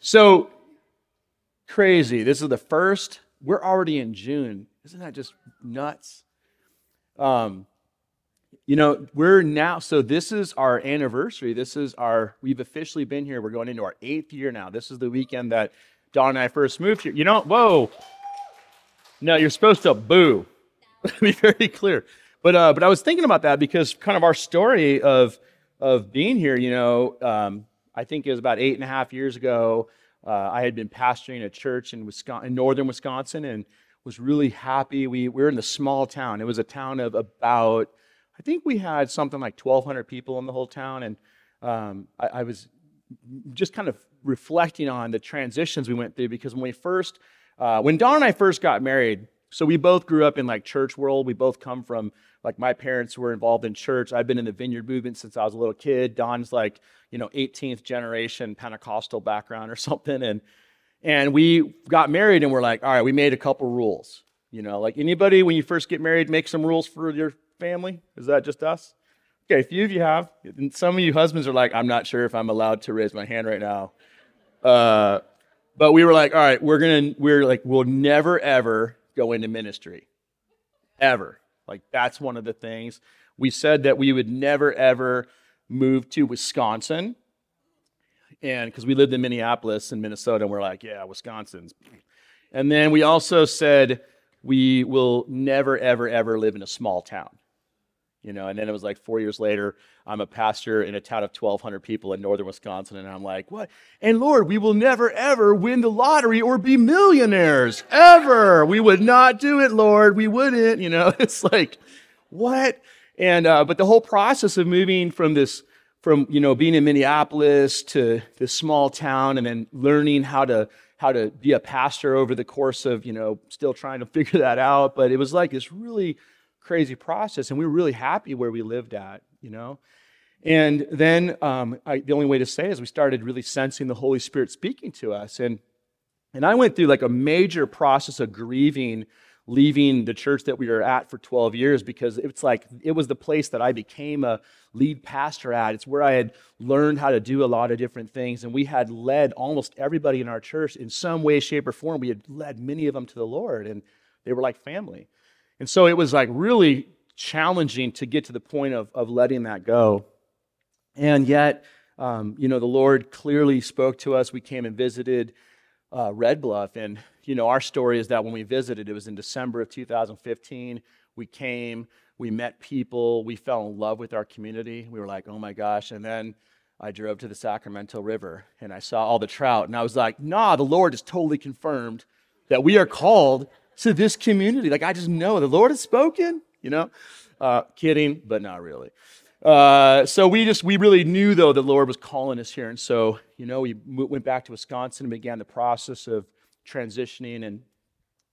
So crazy. This is the first. We're already in June. Isn't that just nuts? Um, you know, we're now, so this is our anniversary. This is our, we've officially been here. We're going into our eighth year now. This is the weekend that Don and I first moved here. You know, whoa. No, you're supposed to boo. Be very clear. But, uh, but I was thinking about that because kind of our story of, of being here, you know, um, I think it was about eight and a half years ago. Uh, I had been pastoring a church in, Wisconsin, in northern Wisconsin and was really happy. We, we were in the small town. It was a town of about, I think we had something like 1,200 people in the whole town. And um, I, I was just kind of reflecting on the transitions we went through because when we first, uh, when Don and I first got married, so we both grew up in like church world. We both come from like my parents were involved in church. I've been in the vineyard movement since I was a little kid. Don's like, you know, 18th generation Pentecostal background or something. And and we got married and we're like, all right, we made a couple rules. You know, like anybody when you first get married, make some rules for your family? Is that just us? Okay, a few of you have. And some of you husbands are like, I'm not sure if I'm allowed to raise my hand right now. Uh, but we were like, all right, we're gonna, we're like, we'll never ever go into ministry. Ever. Like that's one of the things. We said that we would never ever move to Wisconsin. And because we lived in Minneapolis and Minnesota, and we're like, yeah, Wisconsin's. And then we also said we will never, ever, ever live in a small town. You know, and then it was like four years later, I'm a pastor in a town of 1,200 people in northern Wisconsin, and I'm like, what? And Lord, we will never, ever win the lottery or be millionaires, ever. We would not do it, Lord. We wouldn't. You know, it's like, what? And, uh, but the whole process of moving from this, from, you know, being in Minneapolis to this small town and then learning how to, how to be a pastor over the course of, you know, still trying to figure that out. But it was like this really, crazy process, and we were really happy where we lived at, you know. And then um, I, the only way to say is we started really sensing the Holy Spirit speaking to us, and and I went through like a major process of grieving leaving the church that we were at for 12 years because it's like it was the place that I became a lead pastor at. It's where I had learned how to do a lot of different things. And we had led almost everybody in our church in some way, shape, or form. We had led many of them to the Lord, and they were like family. And so it was like really challenging to get to the point of, of letting that go. And yet, um, you know, the Lord clearly spoke to us. We came and visited uh, Red Bluff. And, you know, our story is that when we visited, it was in December of 2015. We came, we met people, we fell in love with our community. We were like, oh my gosh. And then I drove to the Sacramento River and I saw all the trout. And I was like, nah, the Lord has totally confirmed that we are called to this community. Like, I just know the Lord has spoken, you know? Uh, kidding, but not really. Uh, so we just, we really knew, though, the Lord was calling us here. And so, you know, we went back to Wisconsin and began the process of transitioning. And,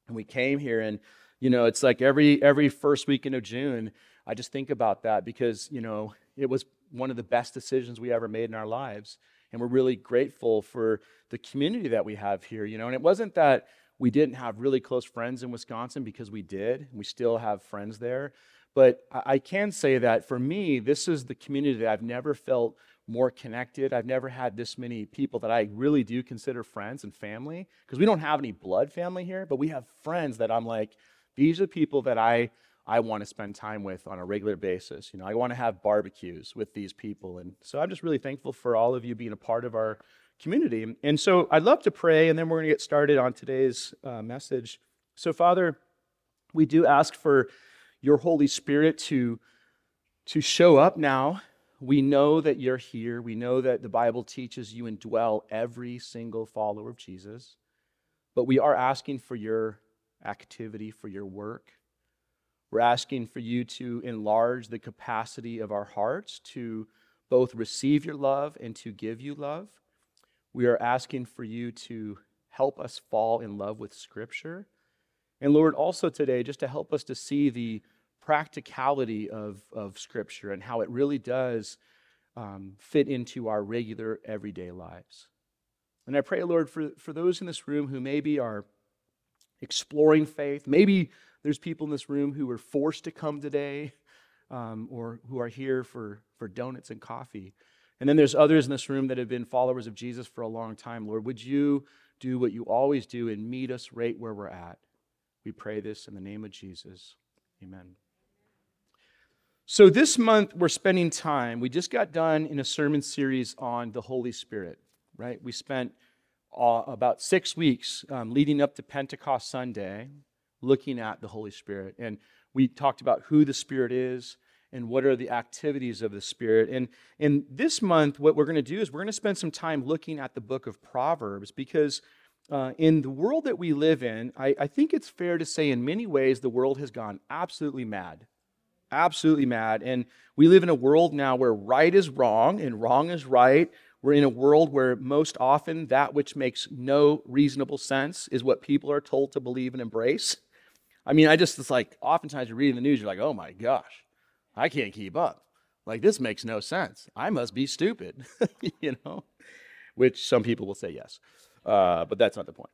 and we came here. And, you know, it's like every, every first weekend of June, I just think about that because, you know, it was one of the best decisions we ever made in our lives. And we're really grateful for the community that we have here, you know. And it wasn't that we didn't have really close friends in Wisconsin because we did. We still have friends there. But I can say that for me, this is the community that I've never felt more connected. I've never had this many people that I really do consider friends and family because we don't have any blood family here, but we have friends that I'm like, these are people that I I want to spend time with on a regular basis. You know, I want to have barbecues with these people. And so I'm just really thankful for all of you being a part of our community. And so I'd love to pray, and then we're going to get started on today's uh, message. So, Father, we do ask for your Holy Spirit to, to show up now. We know that you're here. We know that the Bible teaches you indwell every single follower of Jesus. But we are asking for your activity, for your work. We're asking for you to enlarge the capacity of our hearts to both receive your love and to give you love. We are asking for you to help us fall in love with Scripture. And Lord, also today, just to help us to see the practicality of, of Scripture and how it really does um, fit into our regular, everyday lives. And I pray, Lord, for, for those in this room who maybe are exploring faith, maybe there's people in this room who were forced to come today um, or who are here for, for donuts and coffee. And then there's others in this room that have been followers of Jesus for a long time. Lord, would you do what you always do and meet us right where we're at? We pray this in the name of Jesus. Amen. So, this month we're spending time. We just got done in a sermon series on the Holy Spirit, right? We spent uh, about six weeks um, leading up to Pentecost Sunday looking at the Holy Spirit. And we talked about who the Spirit is and what are the activities of the Spirit. And, and this month, what we're going to do is we're going to spend some time looking at the book of Proverbs because uh, in the world that we live in, I, I think it's fair to say in many ways the world has gone absolutely mad absolutely mad. And we live in a world now where right is wrong and wrong is right. We're in a world where most often that which makes no reasonable sense is what people are told to believe and embrace. I mean, I just, it's like, oftentimes you're reading the news, you're like, oh my gosh, I can't keep up. Like, this makes no sense. I must be stupid, you know? Which some people will say yes, uh, but that's not the point.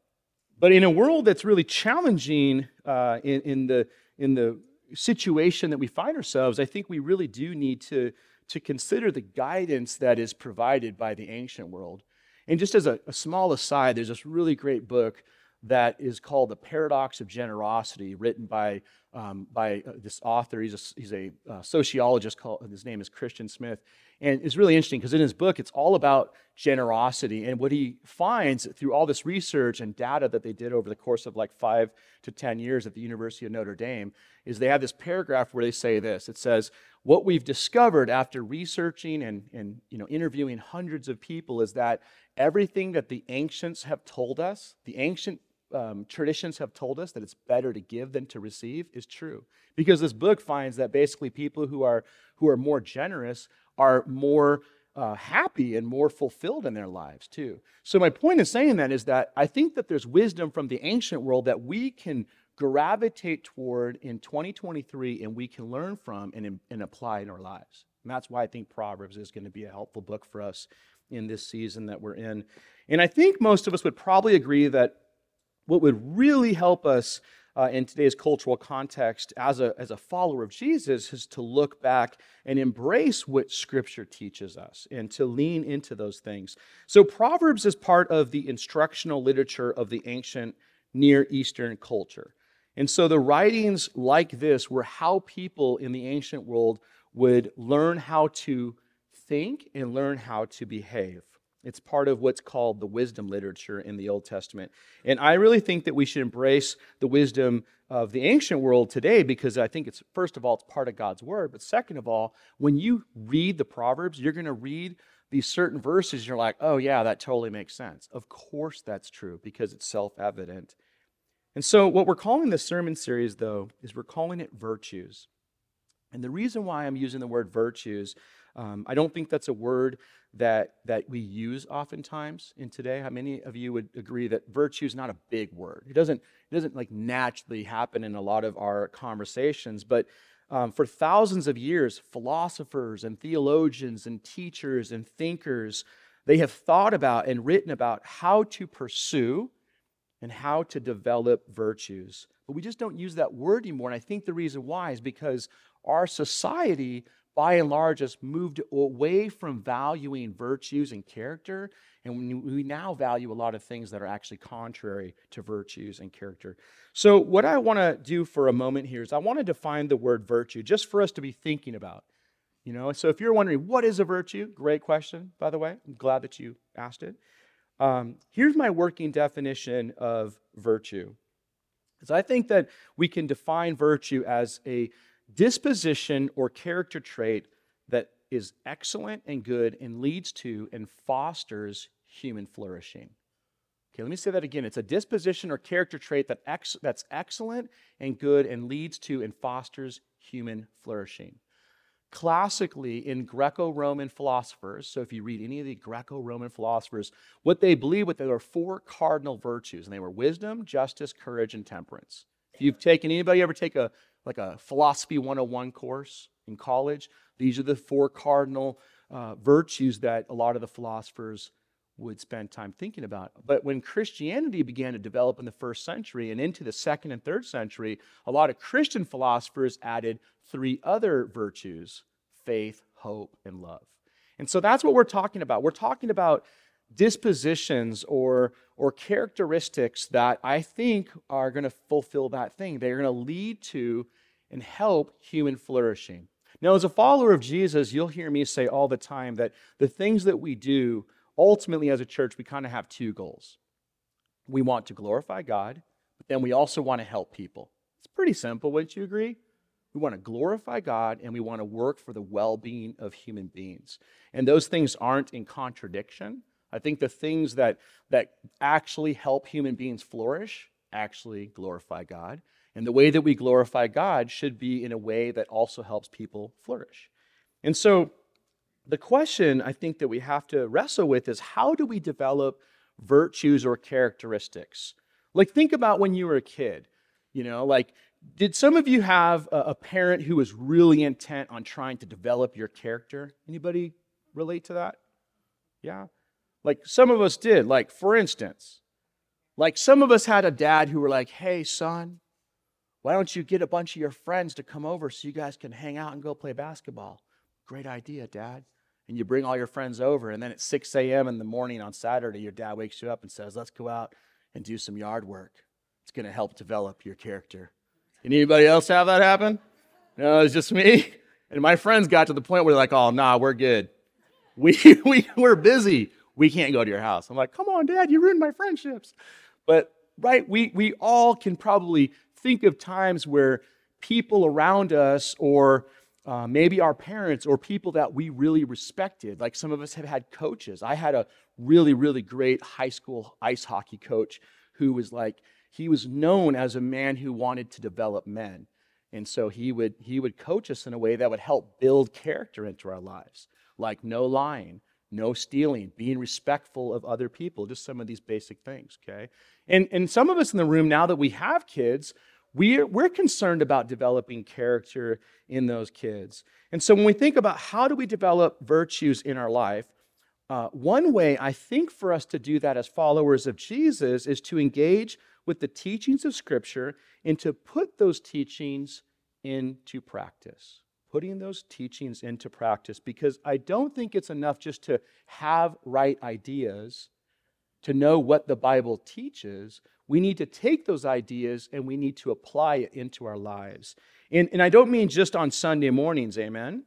But in a world that's really challenging uh, in, in, the, in the situation that we find ourselves, I think we really do need to, to consider the guidance that is provided by the ancient world. And just as a, a small aside, there's this really great book that is called The Paradox of Generosity, written by, um, by uh, this author. He's a, he's a uh, sociologist, called, his name is Christian Smith. And it's really interesting because in his book, it's all about generosity. And what he finds through all this research and data that they did over the course of like five to 10 years at the University of Notre Dame is they have this paragraph where they say this it says, What we've discovered after researching and, and you know, interviewing hundreds of people is that everything that the ancients have told us, the ancient um, traditions have told us that it's better to give than to receive is true. Because this book finds that basically people who are who are more generous are more uh, happy and more fulfilled in their lives too. So my point in saying that is that i think that there's wisdom from the ancient world that we can gravitate toward in 2023 and we can learn from and, and apply in our lives. And that's why i think proverbs is going to be a helpful book for us in this season that we're in. And i think most of us would probably agree that what would really help us uh, in today's cultural context as a, as a follower of Jesus is to look back and embrace what Scripture teaches us and to lean into those things. So, Proverbs is part of the instructional literature of the ancient Near Eastern culture. And so, the writings like this were how people in the ancient world would learn how to think and learn how to behave. It's part of what's called the wisdom literature in the Old Testament. And I really think that we should embrace the wisdom of the ancient world today because I think it's, first of all, it's part of God's word. But second of all, when you read the Proverbs, you're going to read these certain verses, and you're like, oh, yeah, that totally makes sense. Of course that's true because it's self evident. And so, what we're calling this sermon series, though, is we're calling it virtues. And the reason why I'm using the word virtues, um, I don't think that's a word that, that we use oftentimes in today. How many of you would agree that virtue is not a big word? It doesn't, it doesn't like naturally happen in a lot of our conversations, but um, for thousands of years, philosophers and theologians and teachers and thinkers, they have thought about and written about how to pursue and how to develop virtues. But we just don't use that word anymore. And I think the reason why is because our society by and large, has moved away from valuing virtues and character, and we now value a lot of things that are actually contrary to virtues and character. So, what I want to do for a moment here is I want to define the word virtue just for us to be thinking about. You know, so if you're wondering what is a virtue, great question, by the way. I'm glad that you asked it. Um, here's my working definition of virtue. Because I think that we can define virtue as a disposition or character trait that is excellent and good and leads to and fosters human flourishing. Okay, let me say that again. It's a disposition or character trait that ex- that's excellent and good and leads to and fosters human flourishing. Classically, in Greco Roman philosophers, so if you read any of the Greco Roman philosophers, what they believe what there were four cardinal virtues, and they were wisdom, justice, courage, and temperance. If you've taken anybody ever take a like a philosophy 101 course in college. These are the four cardinal uh, virtues that a lot of the philosophers would spend time thinking about. But when Christianity began to develop in the first century and into the second and third century, a lot of Christian philosophers added three other virtues faith, hope, and love. And so that's what we're talking about. We're talking about dispositions or, or characteristics that I think are going to fulfill that thing. They're going to lead to and help human flourishing. Now, as a follower of Jesus, you'll hear me say all the time that the things that we do, ultimately as a church, we kind of have two goals. We want to glorify God, but then we also want to help people. It's pretty simple, wouldn't you agree? We want to glorify God and we want to work for the well being of human beings. And those things aren't in contradiction. I think the things that, that actually help human beings flourish actually glorify God. And the way that we glorify God should be in a way that also helps people flourish. And so, the question I think that we have to wrestle with is how do we develop virtues or characteristics? Like, think about when you were a kid. You know, like, did some of you have a, a parent who was really intent on trying to develop your character? Anybody relate to that? Yeah? Like, some of us did. Like, for instance, like some of us had a dad who were like, hey, son, why don't you get a bunch of your friends to come over so you guys can hang out and go play basketball? Great idea, Dad. And you bring all your friends over, and then at 6 a.m. in the morning on Saturday, your dad wakes you up and says, Let's go out and do some yard work. It's going to help develop your character. Anybody else have that happen? No, it's just me. And my friends got to the point where they're like, Oh, nah, we're good. We, we, we're busy. We can't go to your house. I'm like, Come on, Dad, you ruined my friendships. But, right, we, we all can probably think of times where people around us, or uh, maybe our parents, or people that we really respected, like some of us have had coaches. I had a really, really great high school ice hockey coach who was like, he was known as a man who wanted to develop men. And so he would, he would coach us in a way that would help build character into our lives, like no lying, no stealing, being respectful of other people, just some of these basic things, okay? And, and some of us in the room, now that we have kids, we're, we're concerned about developing character in those kids. And so when we think about how do we develop virtues in our life, uh, one way I think for us to do that as followers of Jesus is to engage with the teachings of Scripture and to put those teachings into practice. Putting those teachings into practice because I don't think it's enough just to have right ideas, to know what the Bible teaches we need to take those ideas and we need to apply it into our lives. And, and I don't mean just on Sunday mornings, amen?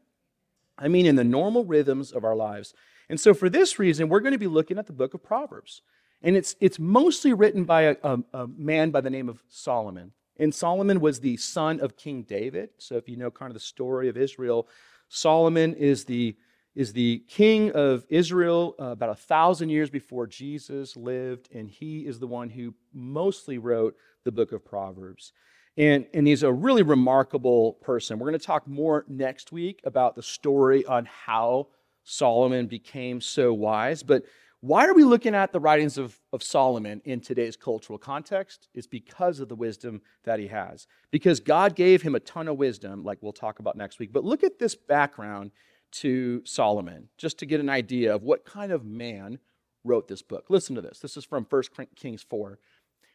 I mean in the normal rhythms of our lives. And so, for this reason, we're going to be looking at the book of Proverbs. And it's, it's mostly written by a, a, a man by the name of Solomon. And Solomon was the son of King David. So, if you know kind of the story of Israel, Solomon is the is the king of Israel uh, about a thousand years before Jesus lived, and he is the one who mostly wrote the book of Proverbs. And, and he's a really remarkable person. We're going to talk more next week about the story on how Solomon became so wise. But why are we looking at the writings of, of Solomon in today's cultural context? It's because of the wisdom that he has. Because God gave him a ton of wisdom, like we'll talk about next week. But look at this background to Solomon, just to get an idea of what kind of man wrote this book. Listen to this. This is from 1 Kings 4. It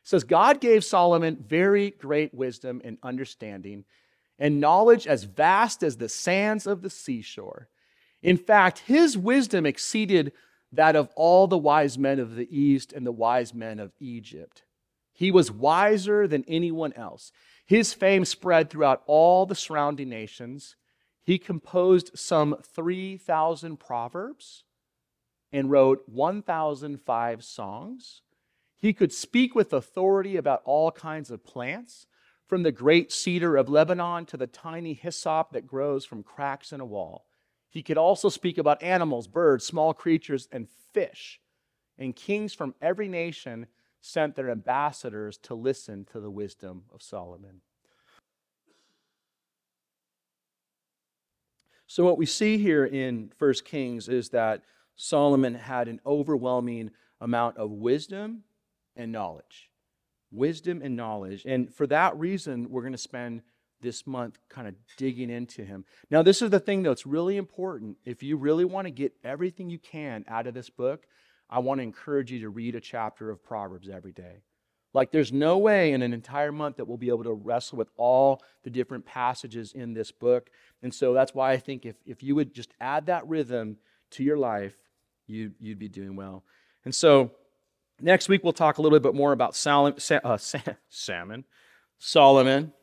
says, God gave Solomon very great wisdom and understanding, and knowledge as vast as the sands of the seashore. In fact, his wisdom exceeded that of all the wise men of the East and the wise men of Egypt. He was wiser than anyone else. His fame spread throughout all the surrounding nations. He composed some 3,000 proverbs and wrote 1,005 songs. He could speak with authority about all kinds of plants, from the great cedar of Lebanon to the tiny hyssop that grows from cracks in a wall. He could also speak about animals, birds, small creatures, and fish. And kings from every nation sent their ambassadors to listen to the wisdom of Solomon. So, what we see here in 1 Kings is that Solomon had an overwhelming amount of wisdom and knowledge. Wisdom and knowledge. And for that reason, we're going to spend this month kind of digging into him. Now, this is the thing, it's really important. If you really want to get everything you can out of this book, I want to encourage you to read a chapter of Proverbs every day. Like, there's no way in an entire month that we'll be able to wrestle with all the different passages in this book. And so that's why I think if, if you would just add that rhythm to your life, you, you'd be doing well. And so next week, we'll talk a little bit more about Sal- uh, salmon, Solomon.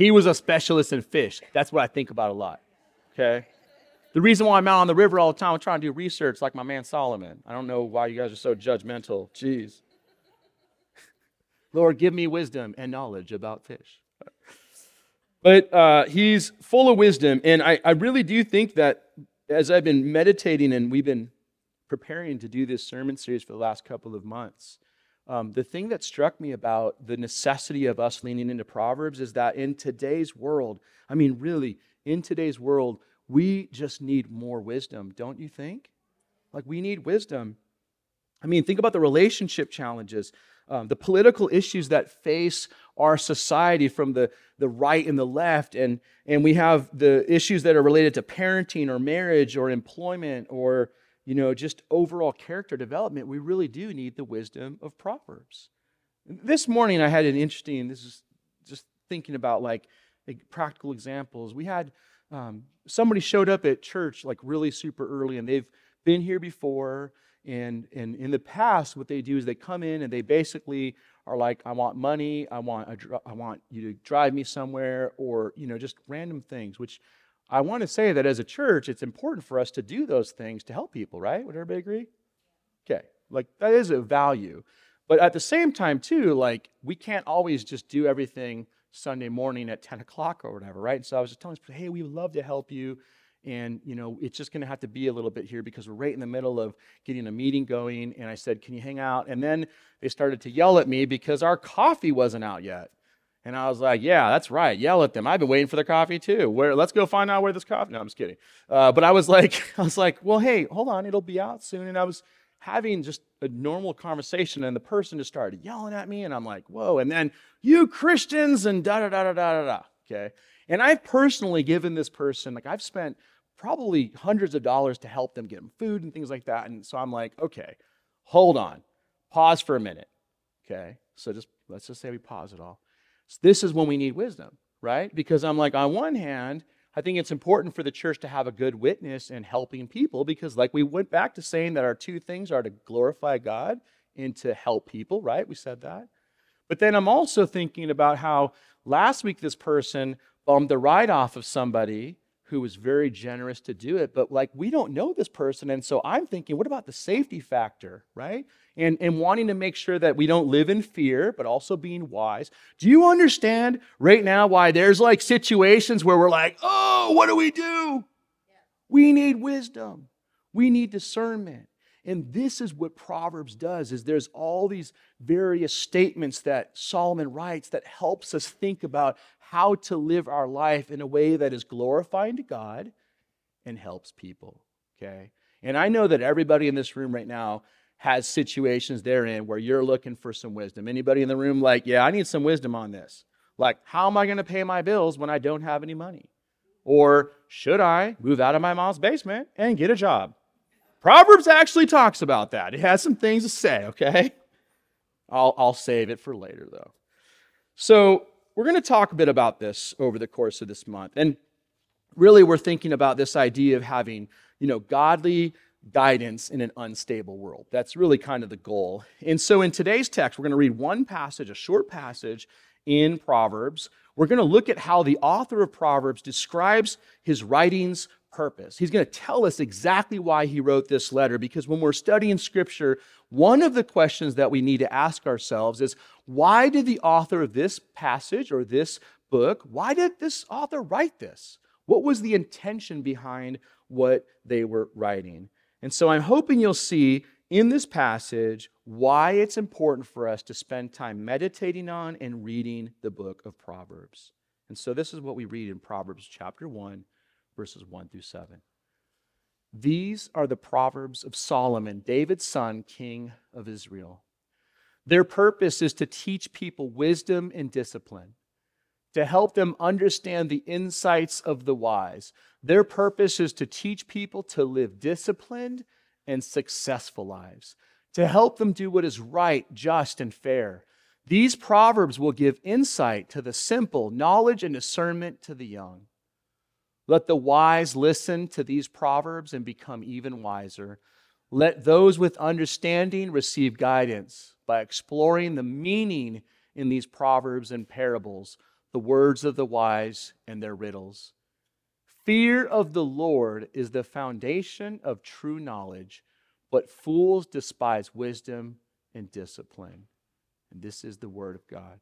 He was a specialist in fish. That's what I think about a lot. Okay? The reason why I'm out on the river all the time, I'm trying to do research like my man Solomon. I don't know why you guys are so judgmental. Jeez. Lord, give me wisdom and knowledge about fish. But uh, he's full of wisdom. And I, I really do think that as I've been meditating and we've been preparing to do this sermon series for the last couple of months, um, the thing that struck me about the necessity of us leaning into Proverbs is that in today's world, I mean, really, in today's world, we just need more wisdom, don't you think? Like, we need wisdom. I mean, think about the relationship challenges, um, the political issues that face our society from the, the right and the left. And, and we have the issues that are related to parenting or marriage or employment or you know, just overall character development, we really do need the wisdom of Proverbs. This morning I had an interesting, this is just thinking about like, like practical examples. We had um, somebody showed up at church like really super early and they've been here before and and in the past what they do is they come in and they basically are like i want money i want a, i want you to drive me somewhere or you know just random things which i want to say that as a church it's important for us to do those things to help people right would everybody agree okay like that is a value but at the same time too like we can't always just do everything Sunday morning at 10 o'clock or whatever, right? so I was just telling people, hey, we would love to help you. And, you know, it's just going to have to be a little bit here because we're right in the middle of getting a meeting going. And I said, can you hang out? And then they started to yell at me because our coffee wasn't out yet. And I was like, yeah, that's right. Yell at them. I've been waiting for the coffee too. Where, let's go find out where this coffee. No, I'm just kidding. Uh, but I was like, I was like, well, hey, hold on, it'll be out soon. And I was having just a normal conversation, and the person just started yelling at me, and I'm like, whoa. And then, you Christians, and da da da da da da. Okay. And I've personally given this person, like, I've spent probably hundreds of dollars to help them get them food and things like that. And so I'm like, okay, hold on, pause for a minute. Okay. So just let's just say we pause it all. This is when we need wisdom, right? Because I'm like, on one hand, I think it's important for the church to have a good witness in helping people because, like we went back to saying that our two things are to glorify God and to help people, right? We said that. But then I'm also thinking about how last week this person bummed the ride off of somebody who was very generous to do it, but like we don't know this person. And so I'm thinking, what about the safety factor, right? And, and wanting to make sure that we don't live in fear, but also being wise. Do you understand right now why there's like situations where we're like, oh, what do we do? We need wisdom. We need discernment. And this is what Proverbs does is there's all these various statements that Solomon writes that helps us think about how to live our life in a way that is glorifying to God and helps people. Okay? And I know that everybody in this room right now has situations they're in where you're looking for some wisdom. Anybody in the room like, yeah, I need some wisdom on this. Like, how am I going to pay my bills when I don't have any money? Or should I move out of my mom's basement and get a job? Proverbs actually talks about that. It has some things to say, okay? I'll, I'll save it for later, though. So, we're going to talk a bit about this over the course of this month. And really, we're thinking about this idea of having, you know, godly guidance in an unstable world. That's really kind of the goal. And so, in today's text, we're going to read one passage, a short passage in Proverbs. We're going to look at how the author of Proverbs describes his writings purpose. He's going to tell us exactly why he wrote this letter because when we're studying scripture, one of the questions that we need to ask ourselves is why did the author of this passage or this book, why did this author write this? What was the intention behind what they were writing? And so I'm hoping you'll see in this passage why it's important for us to spend time meditating on and reading the book of Proverbs. And so this is what we read in Proverbs chapter 1 verses 1 through 7. These are the Proverbs of Solomon, David's son, king of Israel. Their purpose is to teach people wisdom and discipline, to help them understand the insights of the wise. Their purpose is to teach people to live disciplined and successful lives, to help them do what is right, just, and fair. These proverbs will give insight to the simple, knowledge and discernment to the young. Let the wise listen to these proverbs and become even wiser. Let those with understanding receive guidance by exploring the meaning in these proverbs and parables, the words of the wise and their riddles. Fear of the Lord is the foundation of true knowledge, but fools despise wisdom and discipline. And this is the word of God.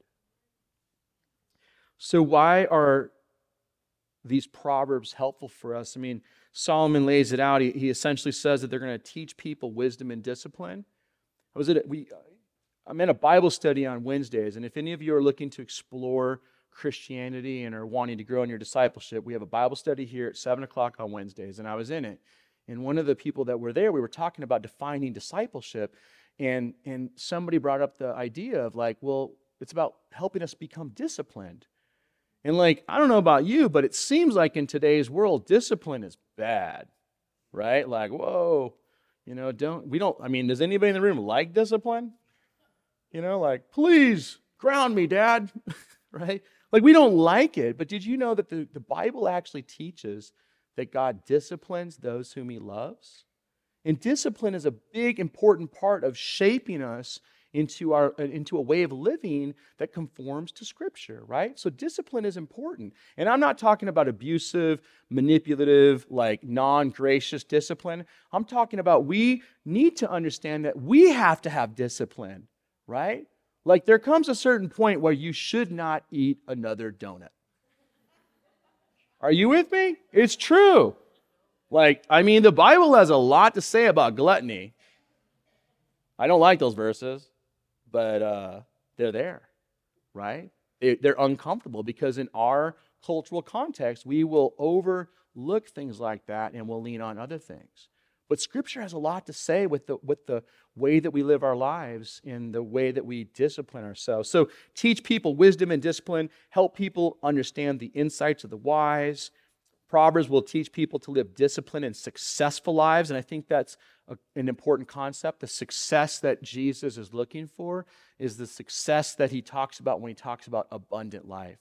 So, why are these proverbs helpful for us? I mean, Solomon lays it out. He, he essentially says that they're going to teach people wisdom and discipline. was it we I'm in a Bible study on Wednesdays, and if any of you are looking to explore Christianity and are wanting to grow in your discipleship, we have a Bible study here at 7 o'clock on Wednesdays, and I was in it. And one of the people that were there, we were talking about defining discipleship, and, and somebody brought up the idea of like, well, it's about helping us become disciplined. And like, I don't know about you, but it seems like in today's world, discipline is bad, right? Like, whoa, you know, don't, we don't, I mean, does anybody in the room like discipline? You know, like, please ground me, dad, right? Like, we don't like it, but did you know that the, the Bible actually teaches that God disciplines those whom he loves? And discipline is a big, important part of shaping us into, our, uh, into a way of living that conforms to Scripture, right? So discipline is important. And I'm not talking about abusive, manipulative, like non gracious discipline. I'm talking about we need to understand that we have to have discipline, right? Like there comes a certain point where you should not eat another donut. Are you with me? It's true. Like, I mean, the Bible has a lot to say about gluttony. I don't like those verses, but uh, they're there, right? They're uncomfortable because in our cultural context, we will overlook things like that and we'll lean on other things. But Scripture has a lot to say with the, with the way that we live our lives in the way that we discipline ourselves. So, teach people wisdom and discipline, help people understand the insights of the wise. Proverbs will teach people to live disciplined and successful lives. And I think that's a, an important concept. The success that Jesus is looking for is the success that he talks about when he talks about abundant life.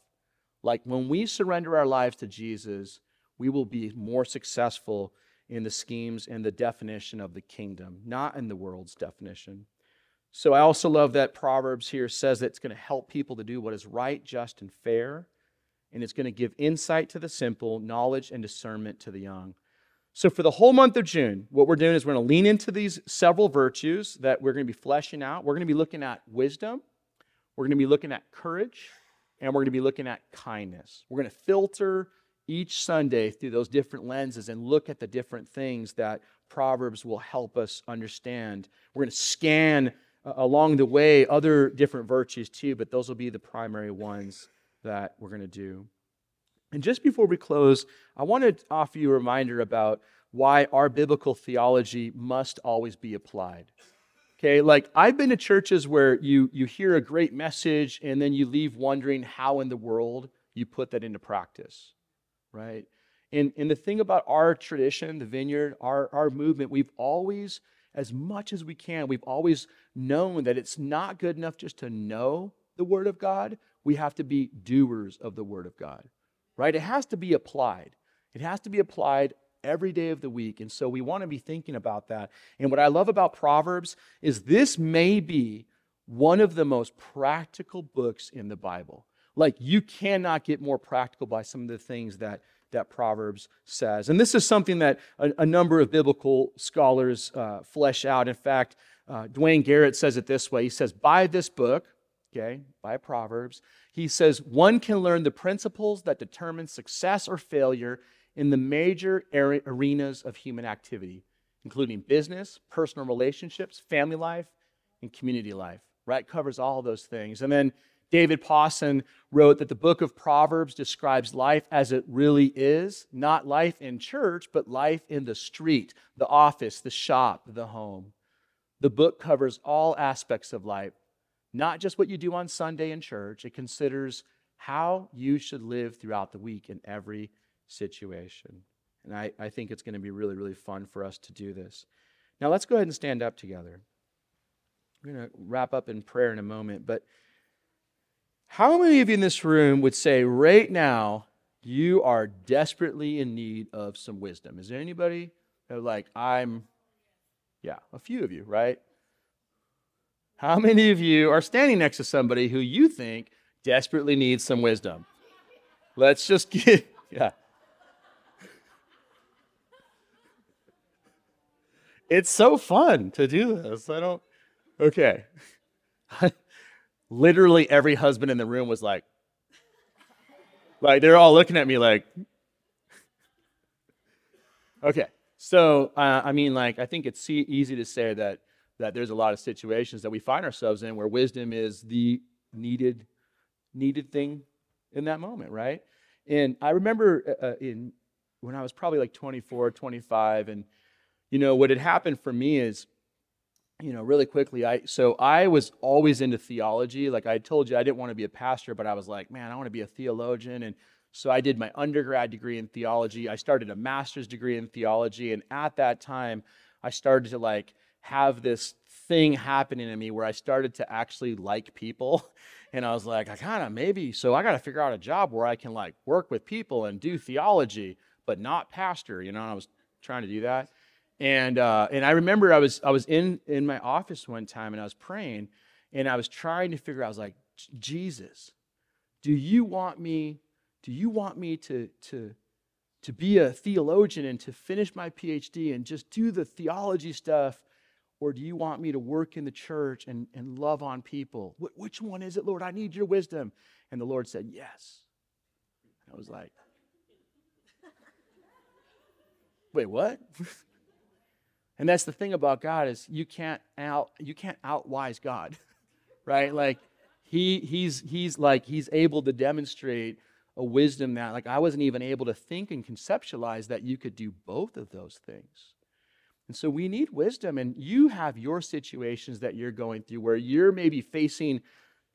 Like when we surrender our lives to Jesus, we will be more successful in the schemes and the definition of the kingdom, not in the world's definition. So I also love that Proverbs here says that it's going to help people to do what is right, just, and fair. And it's going to give insight to the simple, knowledge and discernment to the young. So, for the whole month of June, what we're doing is we're going to lean into these several virtues that we're going to be fleshing out. We're going to be looking at wisdom, we're going to be looking at courage, and we're going to be looking at kindness. We're going to filter each Sunday through those different lenses and look at the different things that Proverbs will help us understand. We're going to scan uh, along the way other different virtues too, but those will be the primary ones that we're going to do. And just before we close, I want to offer you a reminder about why our biblical theology must always be applied. Okay, like I've been to churches where you you hear a great message and then you leave wondering how in the world you put that into practice right? And, and the thing about our tradition, the vineyard, our, our movement, we've always, as much as we can, we've always known that it's not good enough just to know the Word of God. We have to be doers of the Word of God, right? It has to be applied. It has to be applied every day of the week. And so we want to be thinking about that. And what I love about Proverbs is this may be one of the most practical books in the Bible. Like you cannot get more practical by some of the things that that Proverbs says. And this is something that a, a number of biblical scholars uh, flesh out. In fact, uh, Duane Garrett says it this way He says, By this book, okay, by Proverbs, he says, one can learn the principles that determine success or failure in the major arenas of human activity, including business, personal relationships, family life, and community life. Right? Covers all those things. And then David Pawson wrote that the book of Proverbs describes life as it really is, not life in church, but life in the street, the office, the shop, the home. The book covers all aspects of life, not just what you do on Sunday in church. It considers how you should live throughout the week in every situation. And I, I think it's going to be really, really fun for us to do this. Now, let's go ahead and stand up together. We're going to wrap up in prayer in a moment, but how many of you in this room would say right now you are desperately in need of some wisdom. Is there anybody that like I'm yeah, a few of you, right? How many of you are standing next to somebody who you think desperately needs some wisdom? Let's just get yeah. It's so fun to do this. I don't Okay. Literally every husband in the room was like, like they're all looking at me like, okay. So uh, I mean, like I think it's easy to say that that there's a lot of situations that we find ourselves in where wisdom is the needed needed thing in that moment, right? And I remember uh, uh in when I was probably like 24, 25, and you know what had happened for me is you know, really quickly, I so I was always into theology. Like I told you, I didn't want to be a pastor, but I was like, man, I want to be a theologian. And so I did my undergrad degree in theology. I started a master's degree in theology, and at that time, I started to like have this thing happening in me where I started to actually like people. And I was like, I kind of maybe, so I got to figure out a job where I can like work with people and do theology, but not pastor, you know, and I was trying to do that. And uh, and I remember I was I was in in my office one time and I was praying and I was trying to figure out. I was like, Jesus, do you want me? Do you want me to to to be a theologian and to finish my PhD and just do the theology stuff? Or do you want me to work in the church and, and love on people? Wh- which one is it, Lord? I need your wisdom. And the Lord said, Yes. I was like, Wait, what? And that's the thing about God is you can't out you can't outwise God, right? Like he he's he's like he's able to demonstrate a wisdom that like I wasn't even able to think and conceptualize that you could do both of those things. And so we need wisdom and you have your situations that you're going through where you're maybe facing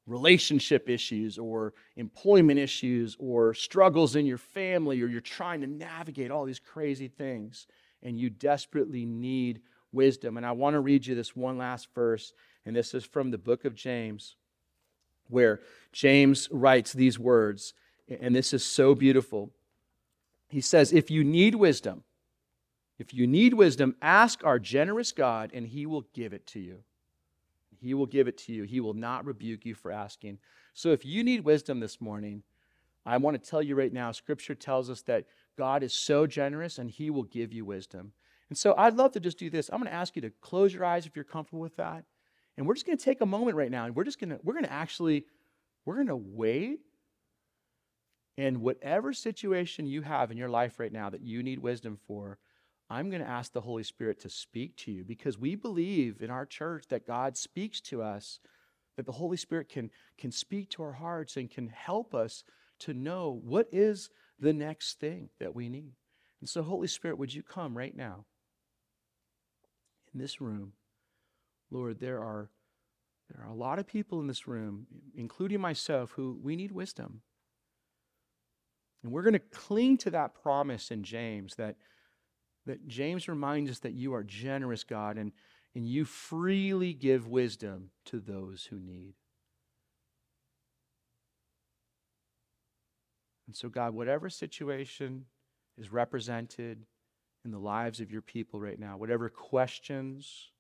relationship issues or employment issues or struggles in your family or you're trying to navigate all these crazy things and you desperately need wisdom. And I want to read you this one last verse, and this is from the book of James, where James writes these words, and this is so beautiful. He says, If you need wisdom, if you need wisdom, ask our generous God, and he will give it to you. He will give it to you. He will not rebuke you for asking. So if you need wisdom this morning, I want to tell you right now, Scripture tells us that God is so generous and He will give you wisdom. And so I'd love to just do this. I'm going to ask you to close your eyes if you're comfortable with that. And we're just going to take a moment right now and we're just going to, we're going to actually, we're going to wait. And whatever situation you have in your life right now that you need wisdom for, I'm going to ask the Holy Spirit to speak to you because we believe in our church that God speaks to us, that the Holy Spirit can, can speak to our hearts and can help us to know what is the next thing that we need. And so, Holy Spirit, would you come right now in this room? Lord, there are, there are a lot of people in this room, including myself, who we need wisdom. And we're going to cling to that promise in James that, that James reminds us that you are generous, God, and, and you freely give wisdom to those who need. And so, God, whatever situation is represented in the lives of your people right now, whatever questions,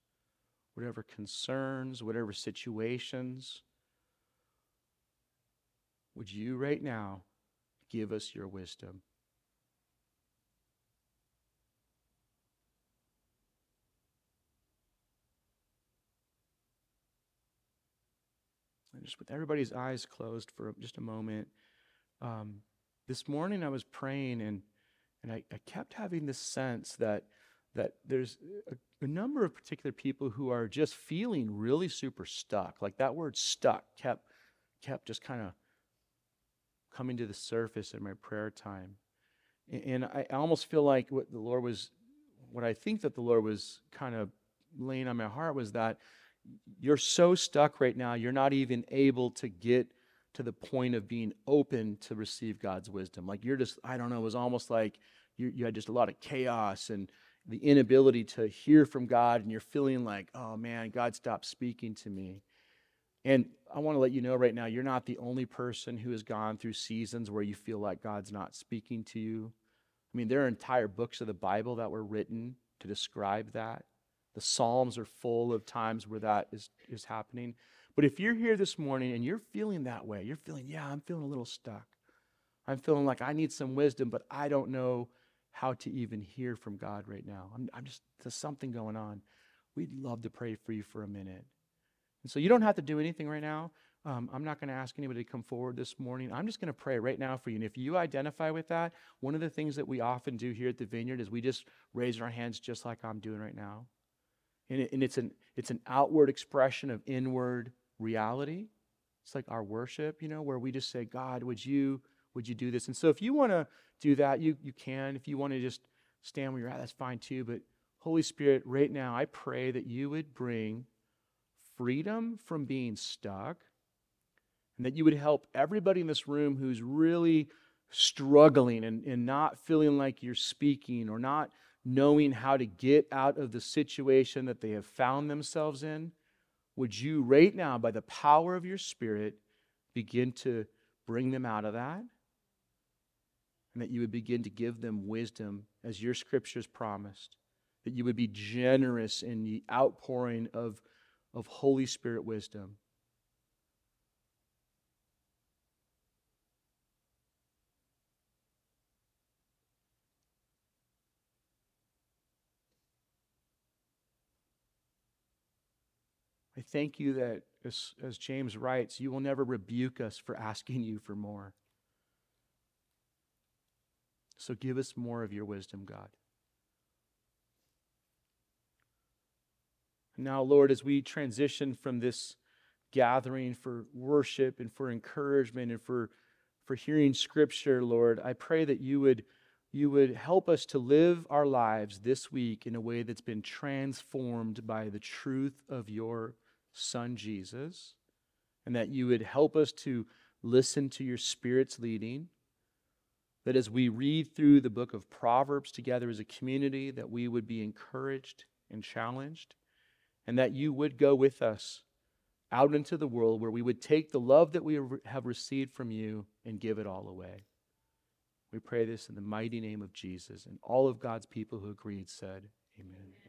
whatever concerns, whatever situations, would you right now give us your wisdom? And just with everybody's eyes closed for just a moment, um, this morning I was praying and and I, I kept having this sense that that there's a, a, number of particular people who are just feeling really super stuck. Like that word stuck kept kept just kind of coming to the surface in my prayer time. And, and I, I almost feel like what the Lord was what I think that the Lord was kind of laying on my heart was that you're so stuck right now, you're not even able to get to the point of being open to receive God's wisdom. Like you're just, I don't know, it was almost like you, you had just a lot of chaos and the inability to hear from God, and you're feeling like, oh man, God stopped speaking to me. And I want to let you know right now, you're not the only person who has gone through seasons where you feel like God's not speaking to you. I mean, there are entire books of the Bible that were written to describe that. The Psalms are full of times where that is, is happening. But if you're here this morning and you're feeling that way, you're feeling, yeah, I'm feeling a little stuck. I'm feeling like I need some wisdom, but I don't know how to even hear from God right now. I'm, I'm just, there's something going on. We'd love to pray for you for a minute. And so you don't have to do anything right now. Um, I'm not going to ask anybody to come forward this morning. I'm just going to pray right now for you. And if you identify with that, one of the things that we often do here at the Vineyard is we just raise our hands just like I'm doing right now. And, it, and it's, an, it's an outward expression of inward reality. It's like our worship, you know, where we just say, God, would you, would you do this? And so if you want to do that, you, you can. If you want to just stand where you're at, that's fine too. But Holy Spirit, right now, I pray that you would bring freedom from being stuck and that you would help everybody in this room who's really struggling and, and not feeling like you're speaking or not knowing how to get out of the situation that they have found themselves in. Would you, right now, by the power of your Spirit, begin to bring them out of that? And that you would begin to give them wisdom as your scriptures promised. That you would be generous in the outpouring of, of Holy Spirit wisdom. I thank you that, as, as James writes, you will never rebuke us for asking you for more. So give us more of your wisdom, God. Now, Lord, as we transition from this gathering for worship and for encouragement and for, for hearing scripture, Lord, I pray that you would, you would help us to live our lives this week in a way that's been transformed by the truth of your Son Jesus, and that you would help us to listen to your Spirit's leading. That as we read through the book of Proverbs together as a community, that we would be encouraged and challenged, and that you would go with us out into the world where we would take the love that we have received from you and give it all away. We pray this in the mighty name of Jesus. And all of God's people who agreed said, Amen.